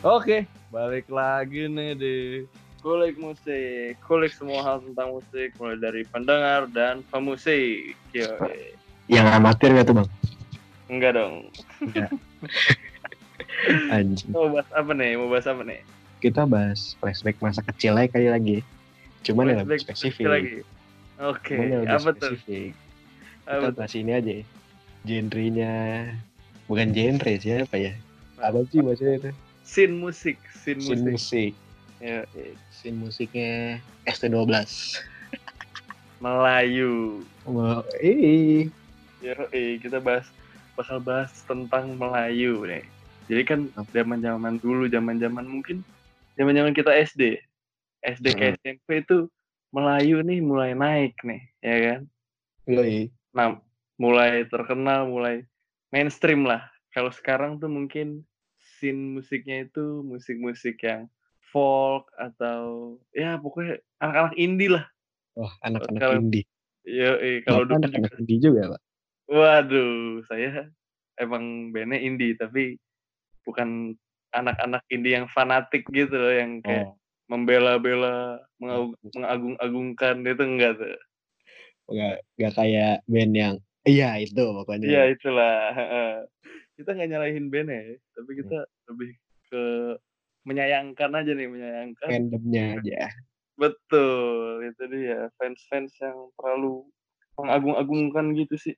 Oke, balik lagi nih di Kulik Musik. Kulik semua hal tentang musik, mulai dari pendengar dan pemusik. Yoi. Yang amatir gak tuh bang? Enggak dong. Anjing. Mau bahas apa nih? Mau bahas apa nih? Kita bahas flashback masa kecil aja kali lagi. Cuman yang lebih spesifik. Lagi. Oke, lebih apa tuh? spesifik. Apa Kita tuh? bahas ini aja. Genrenya bukan genre sih apa ya? Apa sih maksudnya itu? Scene musik, scene Scene musik. musik. Ya, Scene musiknya ST12. Melayu. Wah, eh, Ya, eh, kita bahas bakal bahas tentang Melayu nih. Jadi kan zaman-zaman dulu, zaman-zaman mungkin zaman-zaman kita SD. SD ke SMP itu Melayu nih mulai naik nih, ya kan? yoi. Nah, mulai terkenal, mulai mainstream lah. Kalau sekarang tuh mungkin scene musiknya itu musik-musik yang folk atau ya pokoknya anak-anak indie lah. Wah, anak-anak indie. Ya, eh, kalau dulu anak-anak juga indie juga, Pak. Waduh, saya emang bandnya indie tapi bukan anak-anak indie yang fanatik gitu loh yang kayak Oh, membela-bela, mengagung- mengagung-agungkan itu enggak tuh. nggak nggak kayak band yang iya itu pokoknya. Iya itulah. Kita nggak nyalahin bandnya, ya, tapi kita lebih ke menyayangkan aja nih, menyayangkan. fandomnya aja. Betul, itu dia fans-fans yang terlalu mengagung-agungkan gitu sih.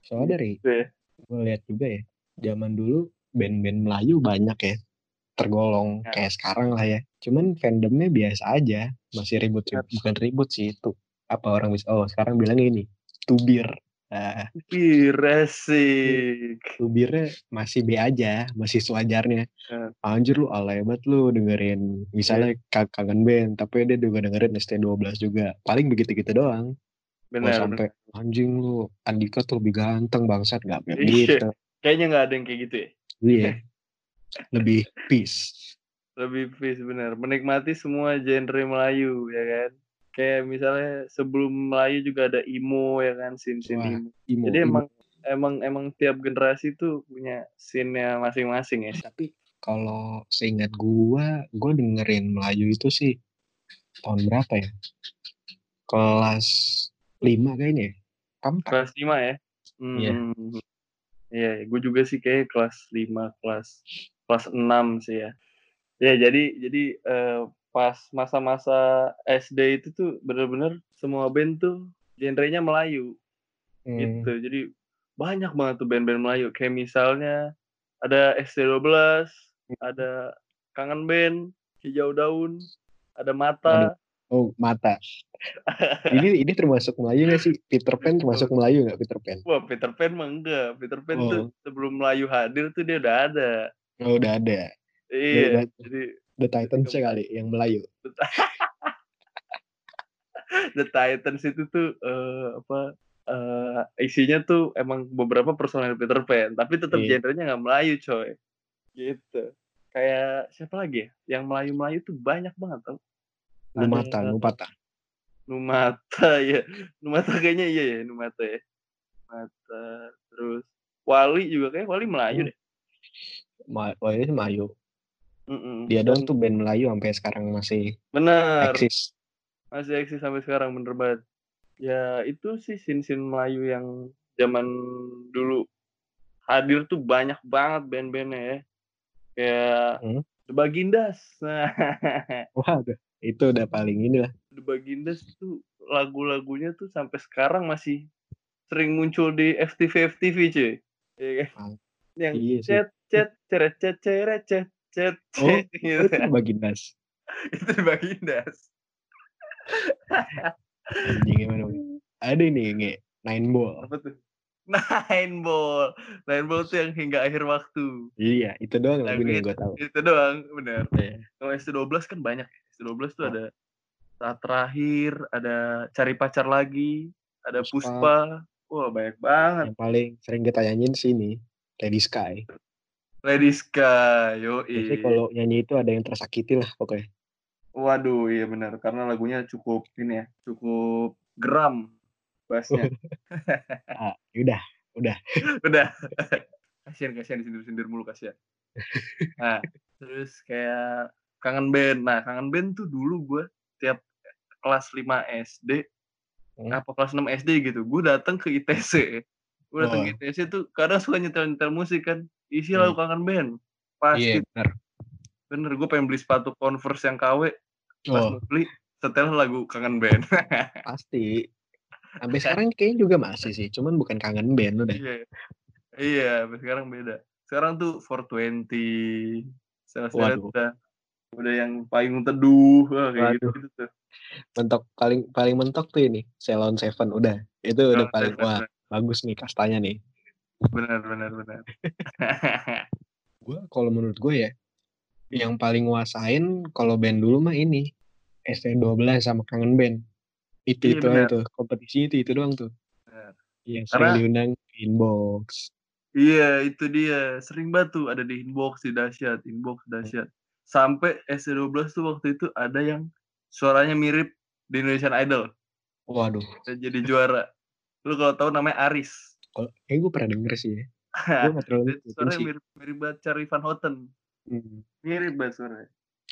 Soalnya dari Gitu ya. gue lihat juga ya, zaman dulu band-band Melayu banyak ya, tergolong Ya. kayak sekarang lah ya. Cuman fandomnya biasa aja, masih ribut Ya. bukan ribut sih itu. Apa orang bisa? Oh sekarang bilang ini, tubir. Nah, Ih, resik. tubirnya masih B aja, masih sewajarnya. Ya. Anjir lu alay banget lu dengerin misalnya Ka- kangen band, tapi dia juga dengerin ST12 juga. Paling begitu-gitu doang. Kalau Benar. sampai anjing lu Andika tuh lebih ganteng bangsat gak kayak Iya. gitu. Kayaknya nggak ada yang kayak gitu ya. Iya. Lebih peace. Lebih peace bener. Menikmati semua genre Melayu ya kan. Kayak misalnya sebelum Melayu juga ada emo ya kan, scene-scene Wah, emo. Imo, Jadi imo. emang emang emang tiap generasi tuh punya scene-nya masing-masing ya. tapi kalau seingat gua, gua dengerin Melayu itu sih tahun berapa ya? Kelas 5 kayaknya. ya. Empat? Kelas 5 ya. Iya. Hmm. Iya, gue juga sih kayak kelas 5, kelas kelas 6 sih ya. Ya, jadi jadi eh, pas masa-masa SD itu tuh bener-bener semua band tuh genrenya Melayu. Hmm, gitu jadi banyak banget tuh band-band Melayu kayak misalnya ada ST12 ada Kangen Band Hijau Daun ada Mata Oh, mata. ini ini termasuk Melayu gak sih? Peter Pan termasuk Melayu gak Peter Pan? wah Peter Pan mah enggak Peter Pan tuh Oh. sebelum Melayu hadir tuh dia udah ada Oh, udah ada. iya udah. jadi The Titans kali yang Melayu. The Titans itu tuh eh, apa eh, isinya tuh emang beberapa personel Peter Pan tapi tetap Iya. genrenya nggak Melayu coy gitu kayak siapa lagi ya yang Melayu Melayu tuh banyak banget tau Numata, Ada- Numata. Numata ya Numata kayaknya iya ya Numata ya Numata terus Wali juga kayak Wali Melayu Hmm. deh Ma ini Melayu. Mm-mm. Dia doang tuh band Melayu sampai sekarang masih bener eksis. masih eksis sampai sekarang bener banget ya itu sih sin-sin Melayu yang zaman dulu hadir tuh banyak banget band-bandnya ya kayak Hmm. The Bagindas Wah, itu udah paling inilah. The Bagindas tuh lagu-lagunya tuh sampai sekarang masih sering muncul di FTV FTV cuy Iya kan? Yang iya cet cet ceret cet ceret cet cet Oh, gitu. itu Bagindas. itu Bagindas Anjing gimana? Ada nih, nge. Nine Ball. apa tuh Nine Ball Nine Ball tuh yang hingga akhir waktu Iya, itu doang lagu yang gue tahu. itu doang bener Iya. kalau ST12 kan banyak ya. ST12 tuh Oh. ada saat terakhir ada cari pacar lagi ada Puspa. Puspa wah banyak banget Yang paling sering kita nyanyiin sini, Lady Sky. Lady Sky yo Biasanya kalau nyanyi itu ada yang tersakiti lah pokoknya. waduh iya benar karena lagunya cukup ini ya cukup geram bassnya. Ah, udah, udah. Kasihan kasihan disindir-sindir mulu kasihan. Nah terus kayak kangen band. Nah kangen band tuh dulu gue tiap kelas 5 SD Hmm. apa kelas 6 SD gitu gue datang ke ITC gue datang Oh. tuh kadang suka nyetel nyetel musik kan isi Hmm. lagu kangen band pasti Iya, benar. bener gue pengen beli sepatu converse yang KW pas Oh, beli setel lagu kangen band pasti. Sampai sekarang kayaknya juga masih sih, cuman bukan kangen band udah. iya iya sampai sekarang beda sekarang tuh 420 sel Waduh. udah udah yang paling teduh kayak gitu, gitu tuh Mentok paling paling mentok tuh ini, Ceylon Seven udah. Itu udah paling wah bagus nih kastanya nih. benar benar benar Gue kalau menurut gue ya, yang paling nguasain kalau band dulu mah ini ST12 sama Kangen Band. Itu Iya, itu aja tuh kompetisi itu itu doang tuh. Benar. Yang Karena- sering diundang inbox. Iya, itu dia. Sering banget tuh ada di inbox di dahsyat, inbox dahsyat. Sampai SC12 tuh waktu itu ada yang suaranya mirip di Indonesian Idol. Waduh, jadi juara. Lu kalau tahu namanya Aris. kalau kayak gue pernah denger sih ya. Gue gak terlalu suaranya sih. mirip, mirip banget Charlie Van Houten. Hmm. Mirip banget suaranya.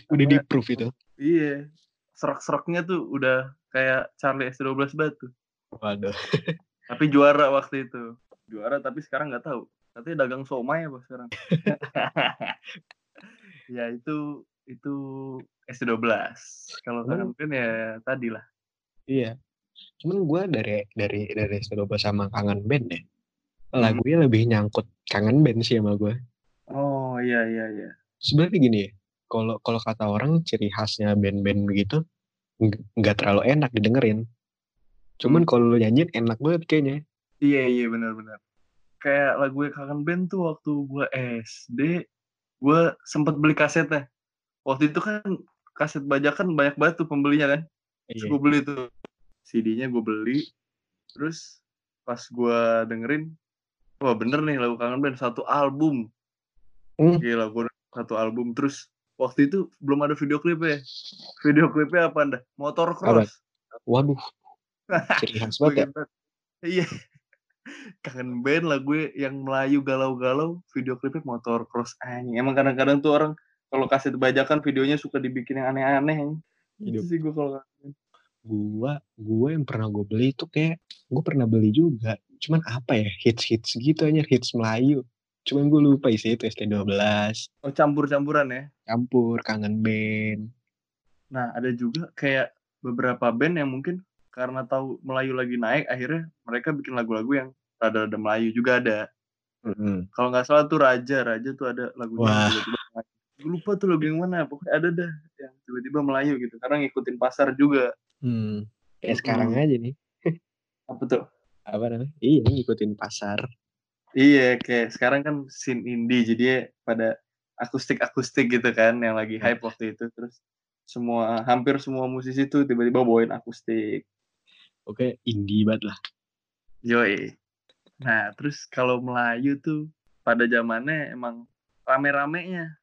Udah Apa- di proof itu. Iya. Serak-seraknya tuh udah kayak Charlie SC12 banget tuh. Waduh. Tapi juara waktu itu. Juara tapi sekarang nggak tahu. Katanya dagang somai apa sekarang. ya itu itu S12. Kalau kangen band ya tadi lah. Iya. Cuman gue dari dari dari ST12 sama Kangen Band ya. Hmm. Lagunya lebih nyangkut Kangen Band sih sama gue. Oh iya iya iya. Sebenarnya gini ya. Kalau kalau kata orang ciri khasnya band-band begitu nggak terlalu enak didengerin. Cuman Hmm. kalau lu nyanyiin enak banget kayaknya. Iya iya benar-benar. Kayak lagu kangen band tuh waktu gua SD, gua sempet beli kasetnya. Waktu itu kan kaset bajakan banyak banget tuh pembelinya kan. Iya. gue beli tuh CD-nya gue beli. Terus pas gua dengerin, wah bener nih lagu kangen band satu album. Hmm. Gila gue satu album. Terus waktu itu belum ada video klipnya. Video klipnya apa anda? Motor cross. Waduh. Ciri khas Gue banget ya. Iya. Kangen band lagu yang Melayu galau-galau, video klipnya motor cross anjing. Emang kadang-kadang tuh orang kalau kaset bajakan videonya suka dibikin yang aneh-aneh. Gitu Hidup. sih gue kalau. Gua gua yang pernah gue beli itu kayak gue pernah beli juga. Cuman apa ya hits-hits gitu aja hits Melayu. Cuman gue lupa isi itu ST12 Oh campur-campuran ya. campur kangen band. Nah, ada juga kayak beberapa band yang mungkin karena tahu Melayu lagi naik, akhirnya mereka bikin lagu-lagu yang rada-rada Melayu juga ada. Mm-mm. Kalau nggak salah tuh Raja, Raja tuh ada lagunya Wah. tiba-tiba lupa tuh lagu yang mana, pokoknya ada dah yang tiba-tiba Melayu gitu. Karena ngikutin pasar juga. Hmm. Kayak Mm-mm. sekarang aja nih. Apa tuh? Apa namanya? Iya ngikutin pasar. Iya, kayak sekarang kan scene indie, jadi pada akustik-akustik gitu kan, yang lagi hype waktu itu. Terus semua, hampir semua musisi tuh tiba-tiba bawain akustik. Oke indie banget lah. Yoi. Nah, terus kalau Melayu tuh pada zamannya emang rame-ramenya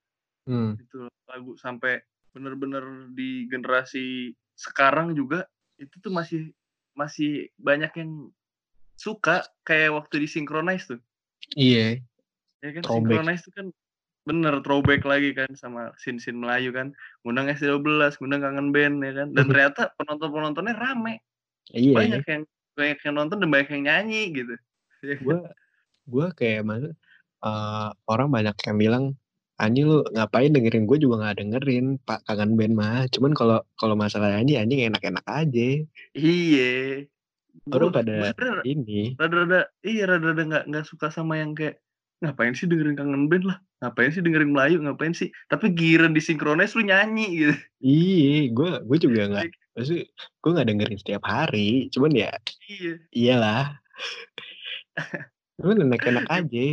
Hmm. itu lagu sampai bener-bener di generasi sekarang juga itu tuh masih masih banyak yang suka kayak waktu di Synchronize tuh. Iya. Ya kan Throwback. Synchronize tuh kan bener throwback lagi kan sama sin-sin Melayu kan. Ngundang S12, ngundang kangen band ya kan. Dan ternyata penonton-penontonnya rame. Iya. Banyak yang banyak yang nonton dan banyak yang nyanyi gitu. Ya kan? Gue gue kayak mana? eh, orang banyak yang bilang anjing lu ngapain dengerin? Gue juga nggak dengerin pak kangen band mah. Cuman kalau kalau masalah anjing enak-enak aja. Iya. Orang Gua pada ini. rada-rada iya rada-rada nggak nggak suka sama yang kayak ngapain sih dengerin kangen band lah? Ngapain sih dengerin Melayu? Ngapain sih? Tapi giran di sinkronis lu nyanyi gitu. Iya gue gue juga nggak maksudnya gue nggak dengerin setiap hari. Cuman ya iya. iyalah. Cuman enak-enak aja.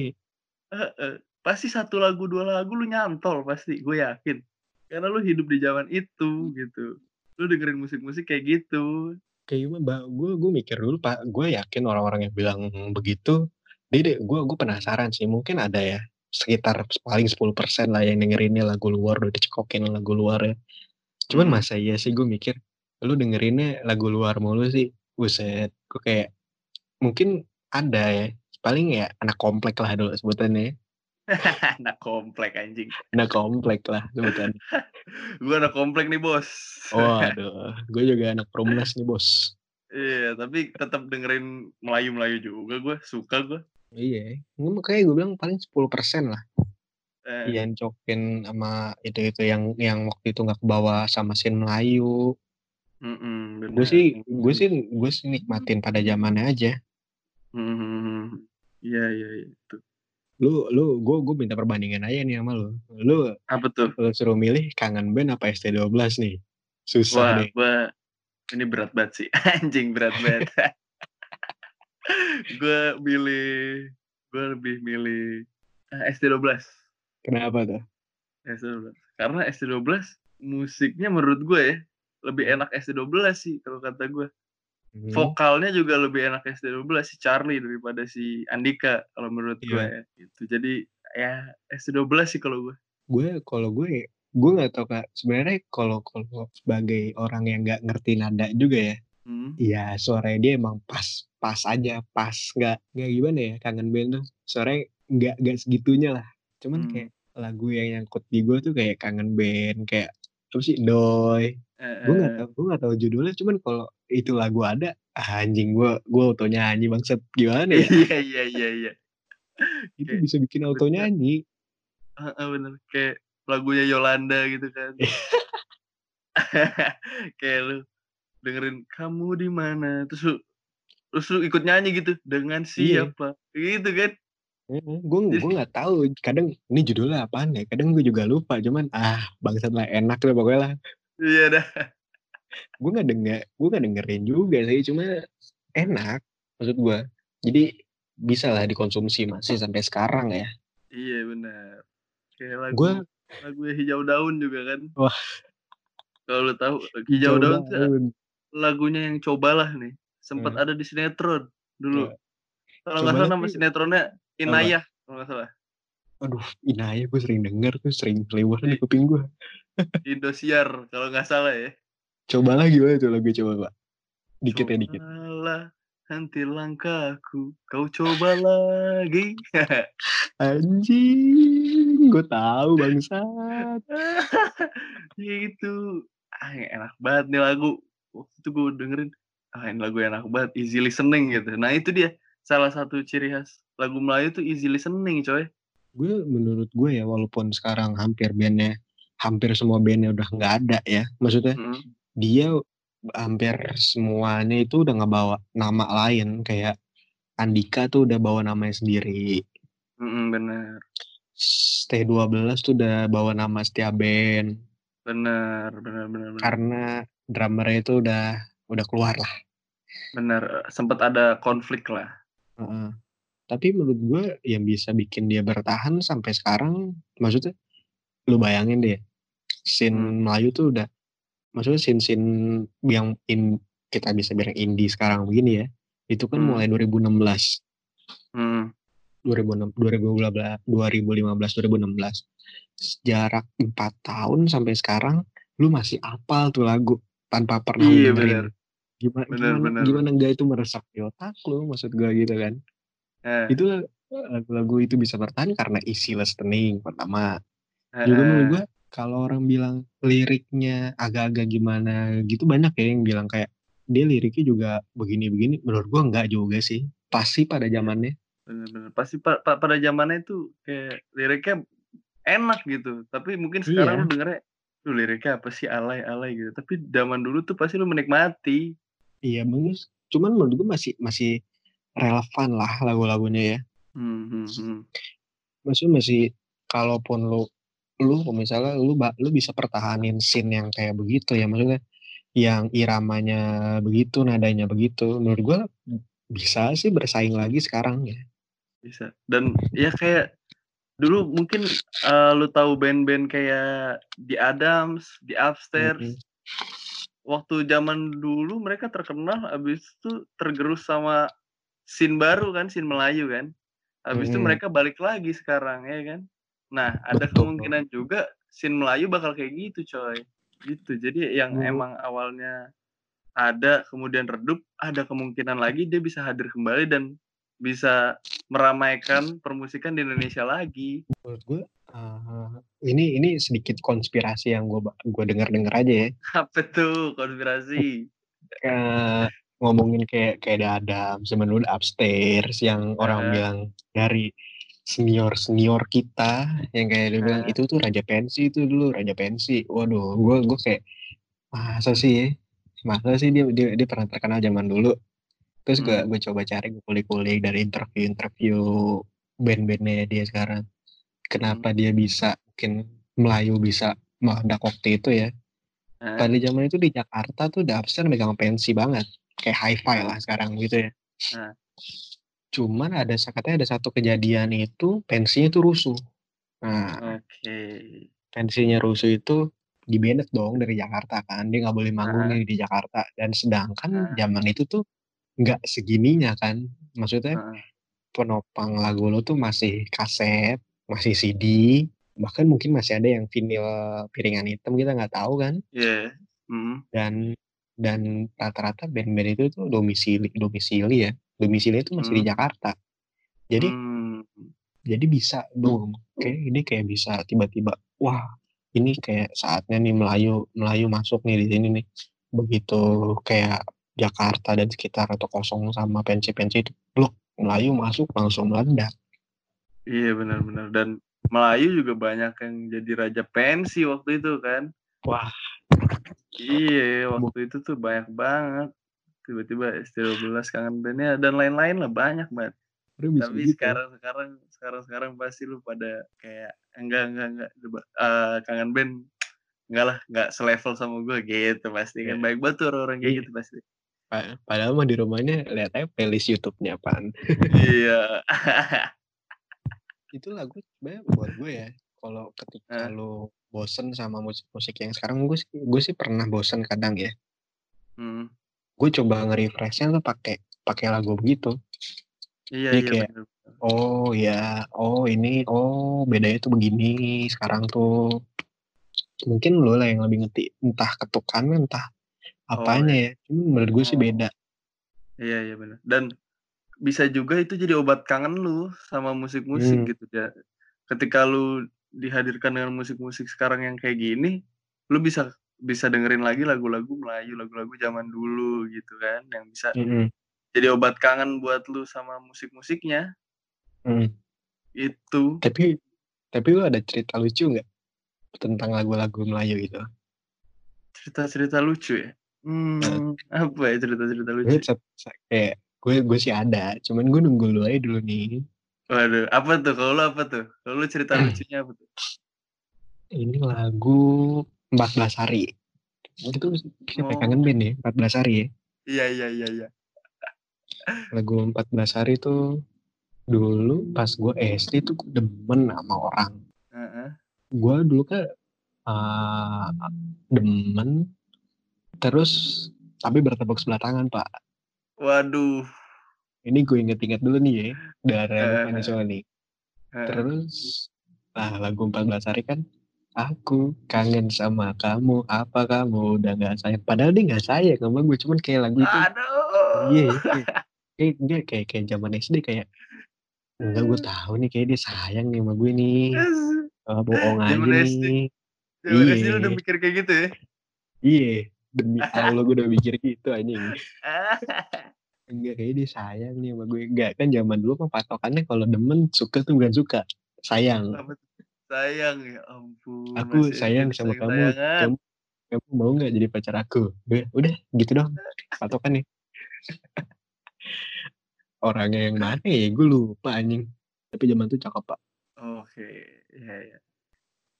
Pasti satu lagu dua lagu lu nyantol pasti gue yakin. Karena lu hidup di zaman itu gitu. Lu dengerin musik-musik kayak gitu. Kayak gimana? Gue gue mikir dulu pak. Gue yakin orang-orang yang bilang begitu dia deh gue gue penasaran sih. Mungkin ada ya sekitar paling 10% lah yang dengerinnya lagu luar udah dicekokin lagu luar ya. Cuman Hmm. masa iya sih gue mikir lu dengerinnya lagu luar mulu sih. Buset gue kayak mungkin ada ya. Paling ya anak komplek lah dulu sebutannya anak komplek anjing. Anak komplek lah sebutan. gue anak komplek nih bos. Waduh, gue juga anak promnas nih bos. Iya, tapi tetap dengerin Melayu-Melayu juga gue, suka gue. Iya, ini makanya gue bilang paling 10% lah. Eh, Ian Cokin sama itu-itu yang yang waktu itu nggak kebawa sama scene Melayu. Gue sih, gue sih, gue sih nikmatin pada zamannya aja. Hmm, Iya, iya, iya. Itu. Lu, lu, gue, gue minta perbandingan aja nih sama lu. Lu, Apa tuh? lu suruh milih kangen band apa ST12 nih? Wah, Susah nih. gue ini berat banget sih. Anjing berat banget. gue milih, gue lebih milih ah, ST12. Kenapa tuh? ST12. Karena ST12 musiknya menurut gue ya lebih enak ST12 sih kalau kata gue. Hmm, Vokalnya juga lebih enak ST12 si Charlie daripada si Andika kalau menurut gue Iya. ya. Gitu. Jadi ya ST12 sih kalau gue. gue kalau gue gue nggak tahu kak sebenarnya kalau kalau sebagai orang yang nggak ngerti nada juga ya Hmm. Iya suaranya dia emang pas pas aja pas nggak nggak gimana ya kangen band tuh suaranya nggak nggak segitunya lah cuman Hmm. kayak lagu yang nyangkut di gue tuh kayak kangen band kayak apa sih doi Eh, gue nggak eh, tahu gue nggak tahu judulnya cuman kalau itu lagu ada ah, anjing gue gue auto nyanyi bangset gimana ya? Iya iya iya iya. itu bisa bikin auto nyanyi Heeh, bener. Kayak lagunya Yolanda gitu kan. kayak lu dengerin kamu di mana? Terus lu terus lu ikut nyanyi gitu dengan Iya. siapa? Gitu kan. Gue gue nggak tahu kadang ini judulnya apaan ya? Kadang gue juga lupa cuman ah bangsat lah enak lah pokoknya lah iya dah. Gue nggak denger gue nggak dengerin juga sih cuma enak maksud gue jadi bisa lah dikonsumsi masih sampai sekarang ya. Iya benar. Kayak lagu gue lagu hijau daun juga kan. Wah. kalau lu tahu hijau daun tuh daun. lagunya yang cobalah nih. Sempat Hmm. ada di sinetron dulu. Ya. kalau nggak salah nama sinetronnya Inayah kalau nggak salah aduh inaya gue sering denger tuh sering lewat di kuping gue Indosiar kalau nggak salah ya cobalah gimana tuh lagu coba pak dikit ya dikit Cobalah henti langkahku, kau coba lagi. anjing gue tahu bangsat gitu. Ah, enak banget nih lagu. Waktu itu gue dengerin, ah ini lagu enak banget, easy listening gitu. Nah itu dia salah satu ciri khas lagu Melayu tuh easy listening coy. Gue menurut gue ya walaupun sekarang hampir bandnya hampir semua bandnya udah nggak ada ya maksudnya Mm, dia hampir semuanya itu udah ngebawa nama lain kayak Andika tuh udah bawa namanya sendiri mm, bener, T12 tuh udah bawa nama Setia Band bener, bener, bener, bener. karena drummernya itu udah udah keluar lah bener. Sempet ada konflik lah. Heeh. Tapi menurut gue yang bisa bikin dia bertahan sampai sekarang maksudnya lu bayangin deh scene Hmm. Melayu tuh udah maksudnya scene-scene yang in, kita bisa bilang indie sekarang begini ya itu kan Hmm. mulai 2016 Mm, 2006 2015 2015 2016 jarak 4 tahun sampai sekarang lu masih apal tuh lagu tanpa pernah Iya, dengerin gimana Bener, gimana bener. gimana enggak itu meresap di otak lu maksud gue gitu kan eh, itu lagu-lagu itu bisa bertahan karena isi listening pertama. Eh, juga menurut gue kalau orang bilang liriknya agak-agak gimana gitu banyak ya yang bilang kayak dia liriknya juga begini-begini. Menurut gue enggak juga sih. Pasti pada zamannya. Bener-bener. Pasti pa- pa- pada zamannya itu kayak liriknya enak gitu. Tapi mungkin Iya. sekarang lu dengernya lu liriknya apa sih? Alay-alay gitu. Tapi zaman dulu tuh pasti lu menikmati. Iya bagus cuman menurut gue masih masih relevan lah lagu-lagunya ya hmm, hmm, hmm. maksudnya masih kalaupun lu lu misalnya lu lu bisa pertahanin scene yang kayak begitu ya maksudnya yang iramanya begitu nadanya begitu menurut gua bisa sih bersaing lagi sekarang ya bisa dan ya kayak dulu mungkin eh, lu tahu band-band kayak The Adams, The Upstairs Mm-mm. waktu zaman dulu mereka terkenal abis itu tergerus sama scene baru kan scene Melayu kan habis itu Mm-mm. mereka balik lagi sekarang ya kan nah ada Betul. kemungkinan juga scene Melayu bakal kayak gitu coy gitu jadi yang Hmm. emang awalnya ada kemudian redup ada kemungkinan lagi dia bisa hadir kembali dan bisa meramaikan permusikan di Indonesia lagi. Menurut gue uh, ini ini sedikit konspirasi yang gue gue dengar dengar aja ya. Apa tuh konspirasi? Uh, ngomongin kayak kayak ada zaman dulu upstairs yang orang uh. bilang dari senior senior kita yang kayak dia bilang itu tuh raja pensi itu dulu raja pensi waduh gue gue kayak masa sih masa sih dia dia, dia pernah terkenal zaman dulu terus gue hmm. gue coba cari gue kulik-kulik dari interview-interview band-bandnya dia sekarang kenapa hmm. dia bisa mungkin Melayu bisa meledak waktu itu ya hmm. pada zaman itu di Jakarta tuh Dapster megang pensi banget kayak hi-fi lah sekarang gitu ya hmm. cuman ada katanya ada satu kejadian itu pensinya tuh rusuh nah okay. pensinya rusuh itu di Bennett dong dari Jakarta kan dia nggak boleh manggung nih di Jakarta dan sedangkan zaman itu tuh nggak segininya kan maksudnya uh. penopang lagu lo tuh masih kaset masih CD bahkan mungkin masih ada yang vinyl piringan hitam kita nggak tahu kan yeah. mm. dan dan rata-rata band-band itu tuh domisili domisili ya domisili itu masih mm. di Jakarta jadi mm. jadi bisa dong kayak ini kayak bisa tiba-tiba wah ini kayak saatnya nih Melayu Melayu masuk nih di sini nih begitu kayak Jakarta dan sekitar atau kosong sama pensi-pensi itu blok Melayu masuk langsung meledak. Iya benar-benar dan Melayu juga banyak yang jadi raja pensi waktu itu kan. Wah. Iya waktu itu tuh banyak banget. Tiba-tiba ST12 kangen bandnya dan lain-lain lah banyak banget. Tapi gitu. sekarang sekarang sekarang sekarang pasti lu pada kayak enggak enggak enggak uh, kangen band enggak lah enggak selevel sama gue gitu pasti kan yeah. baik banget tuh orang-orang kayak yeah. gitu pasti Padahal mah di rumahnya lihat aja playlist YouTube-nya apaan. Iya. itu lagu sebenarnya buat gue ya. Kalau ketika uh. lo bosen sama musik-musik yang sekarang gue sih gue sih pernah bosen kadang ya. Hmm. Gue coba nge-refreshnya tuh pakai pakai lagu begitu. Iya Jadi iya. Kayak, bener. Oh ya, oh ini, oh bedanya tuh begini sekarang tuh. Mungkin lo lah yang lebih ngerti entah ketukan entah Apanya oh, ya? Cuma menurut gue sih oh. beda. Iya iya benar. Dan bisa juga itu jadi obat kangen lu sama musik-musik hmm. gitu ya. Ketika lu dihadirkan dengan musik-musik sekarang yang kayak gini, lu bisa bisa dengerin lagi lagu-lagu Melayu, lagu-lagu zaman dulu gitu kan, yang bisa hmm. jadi obat kangen buat lu sama musik-musiknya. Hmm. Itu. Tapi tapi lu ada cerita lucu nggak tentang lagu-lagu Melayu itu? Cerita-cerita lucu ya? Hmm, apa ya cerita-cerita lucu? Kayak gue gue sih ada, cuman gue nunggu lu aja dulu nih. Waduh, apa tuh? Kalau lu apa tuh? Kalau lu cerita lucunya apa tuh? Ini lagu 14 hari. Itu siapa oh. kangen band ya? 14 hari ya? Iya, iya, iya, iya. Lagu 14 hari tuh dulu pas gue SD tuh demen sama orang. Uh -huh. Gue dulu kan uh, demen Terus tapi bertepuk sebelah tangan, Pak. Waduh. Ini gue inget-inget dulu nih ya, dari uh, nih. Uh, Terus, nah lagu 14 hari kan, aku kangen sama kamu, apa kamu udah gak sayang. Padahal dia gak sayang sama gue, cuman kayak lagu itu. Aduh. Iya, yeah, kayak, kayak, kayak, kayak zaman SD kayak, enggak gue tahu nih kayak dia sayang nih sama gue nih. Oh, bohong aja nih. Zaman iya. SD lu udah mikir kayak gitu ya? Iya demi Allah gue udah mikir gitu anjing enggak kayak dia sayang nih sama gue. Enggak kan zaman dulu kan patokannya kalau demen suka tuh bukan suka sayang. Sayang ya ampun aku sayang sama kamu. kamu kamu mau nggak jadi pacar aku? Udah, udah gitu dong. Patokan nih. Orangnya yang mana ya? Gue lupa anjing. Tapi zaman tuh cakep pak. Oke ya ya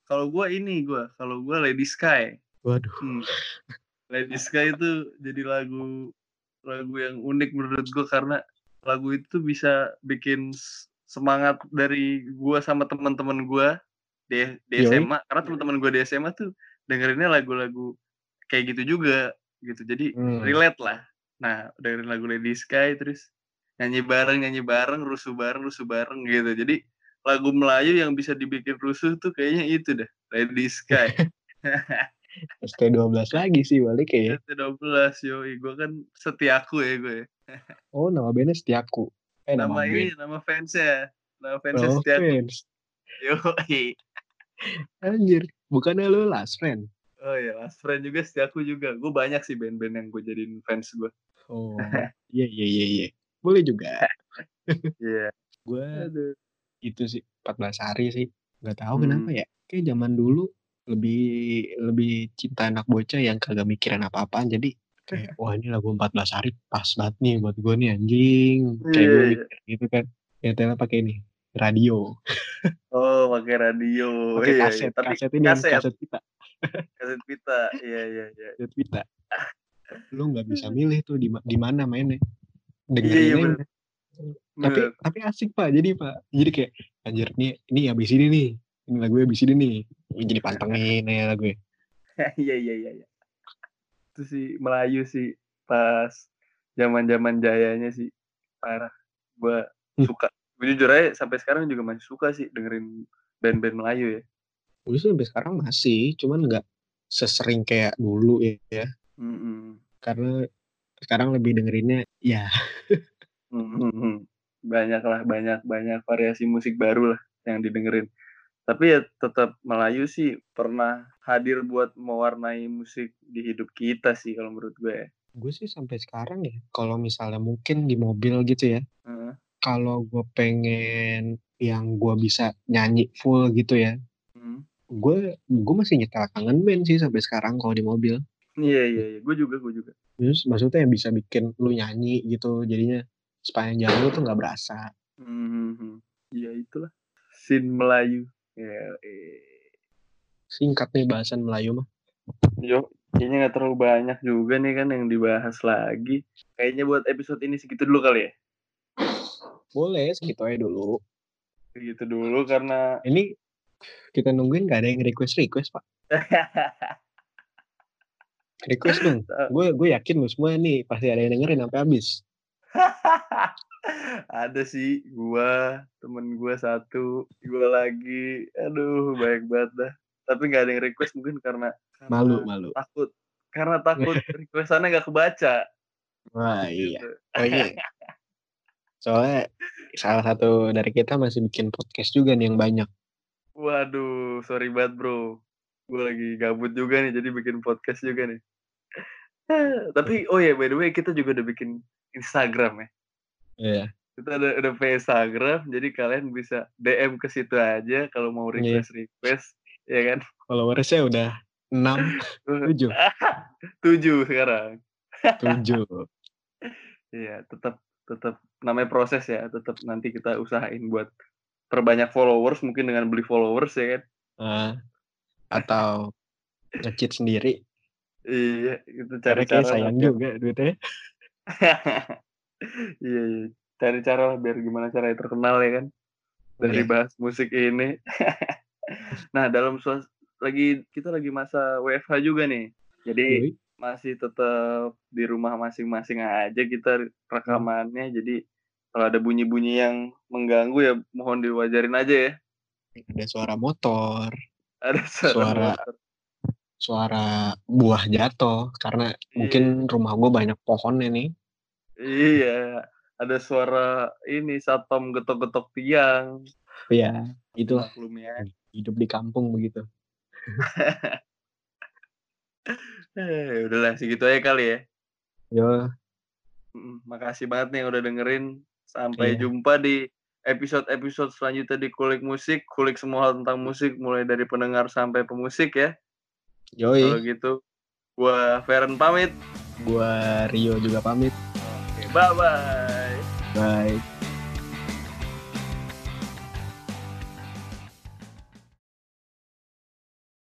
kalau gue ini gue kalau gue Lady Sky. Waduh. Hmm. Lady Sky itu jadi lagu lagu yang unik menurut gue karena lagu itu bisa bikin semangat dari gue sama teman-teman gue di, di SMA karena teman-teman gue di SMA tuh dengerinnya lagu-lagu kayak gitu juga gitu. Jadi hmm. relate lah. Nah dengerin lagu Lady Sky terus nyanyi bareng nyanyi bareng rusuh bareng rusuh bareng gitu. Jadi lagu Melayu yang bisa dibikin rusuh tuh kayaknya itu dah Lady Sky ST12 lagi sih balik ya. ST12 yo, gue kan setiaku ya gue. oh nama bandnya setiaku. Eh, nama, nama ini band. nama fansnya nama fansnya Oh, setiaku fans. yo Anjir, bukannya lu last friend? oh ya last friend juga setiaku juga gue banyak sih band-band yang gue jadiin fans gue Oh, iya iya iya iya. Boleh juga. iya Gue aduh itu sih 14 hari sih. Gak tahu Hmm. kenapa ya. Kayak zaman dulu lebih lebih cinta anak bocah yang kagak mikirin apa-apaan. Jadi kayak wah ini lagu 14 hari pas banget nih buat gue nih anjing. Kayak gue iya. mikir gitu kan. Ya Tela pakai ini radio, oh pakai radio pakai iya, iya. kaset, tapi kaset ini kaset kaset kita, kaset pita iya iya iya kaset kita. Lu nggak bisa milih tuh di di mana mainnya. Iya, iya, Dengerin aja. tapi Bener. tapi asik pak jadi pak jadi kayak anjir nih ini abis ini nih ini lagu abis ini nih jadi pantengin ya lagu iya iya iya iya. itu sih Melayu sih pas zaman zaman jayanya sih parah gue Hmm. suka gue jujur aja sampai sekarang juga masih suka sih dengerin band-band Melayu ya gue sih sampai sekarang masih cuman nggak sesering kayak dulu ya, ya. Mm-mm. karena sekarang lebih dengerinnya ya Mm-mm. banyak lah banyak banyak variasi musik baru lah yang didengerin tapi ya tetap Melayu sih pernah hadir buat mewarnai musik di hidup kita sih kalau menurut gue ya. gue sih sampai sekarang ya kalau misalnya mungkin di mobil gitu ya Heeh. kalau gue pengen yang gue bisa nyanyi full gitu ya Hmm. gue gue masih nyetel kangen band sih sampai sekarang kalau di mobil Iya iya iya, gue juga gue juga. terus maksudnya yang bisa bikin lu nyanyi gitu jadinya sepanjang jalan lu tuh nggak berasa Hmm, Iya itulah. Sin Melayu. Ya, eh. singkat nih bahasan Melayu mah Yo, kayaknya nggak terlalu banyak juga nih kan yang dibahas lagi. Kayaknya buat episode ini segitu dulu kali ya. boleh segitu aja dulu Segitu dulu karena ini kita nungguin gak ada yang request request pak request dong gue gue yakin lu semua nih pasti ada yang dengerin sampai habis ada sih gua temen gua satu gua lagi. Aduh baik banget dah. Tapi nggak ada yang request mungkin karena, karena malu. malu takut karena takut requestannya nggak kebaca. Wah iya. Gitu. oh iya. Soalnya salah satu dari kita masih bikin podcast juga nih yang banyak. Waduh sorry banget bro. Gue lagi gabut juga nih jadi bikin podcast juga nih. Tapi oh ya by the way kita juga udah bikin Instagram ya Iya. kita ada punya Instagram jadi kalian bisa DM ke situ aja kalau mau Iya. request request ya kan? Followersnya udah enam tujuh. tujuh sekarang. Tujuh. Iya tetap tetap namanya proses ya tetap nanti kita usahain buat perbanyak followers mungkin dengan beli followers ya kan? Ah, atau ngecit sendiri. Iya itu cari cara sayang juga duitnya iya iya. Cari cara lah biar gimana caranya terkenal ya kan? Dari Iya. bahas musik ini. Nah dalam suas lagi kita lagi masa WFH juga nih. Jadi masih tetap di rumah masing-masing aja kita rekamannya. Jadi kalau ada bunyi-bunyi yang mengganggu ya mohon diwajarin aja ya. Ada suara motor. Ada suara, Suara. motor. suara buah jatuh. Karena mungkin rumah gue banyak pohonnya nih iya ada suara ini satpam getok-getok tiang. Ya itulah maklum ya. hidup di kampung begitu. Eh, udahlah segitu aja kali ya. Yo. Makasih banget nih yang udah dengerin. Sampai Iya. jumpa di episode-episode selanjutnya di kulik musik. Kulik semua hal tentang musik mulai dari pendengar sampai pemusik ya. Kalau yoi gitu gua Feren pamit. Gua Rio juga pamit Bye-bye. Bye.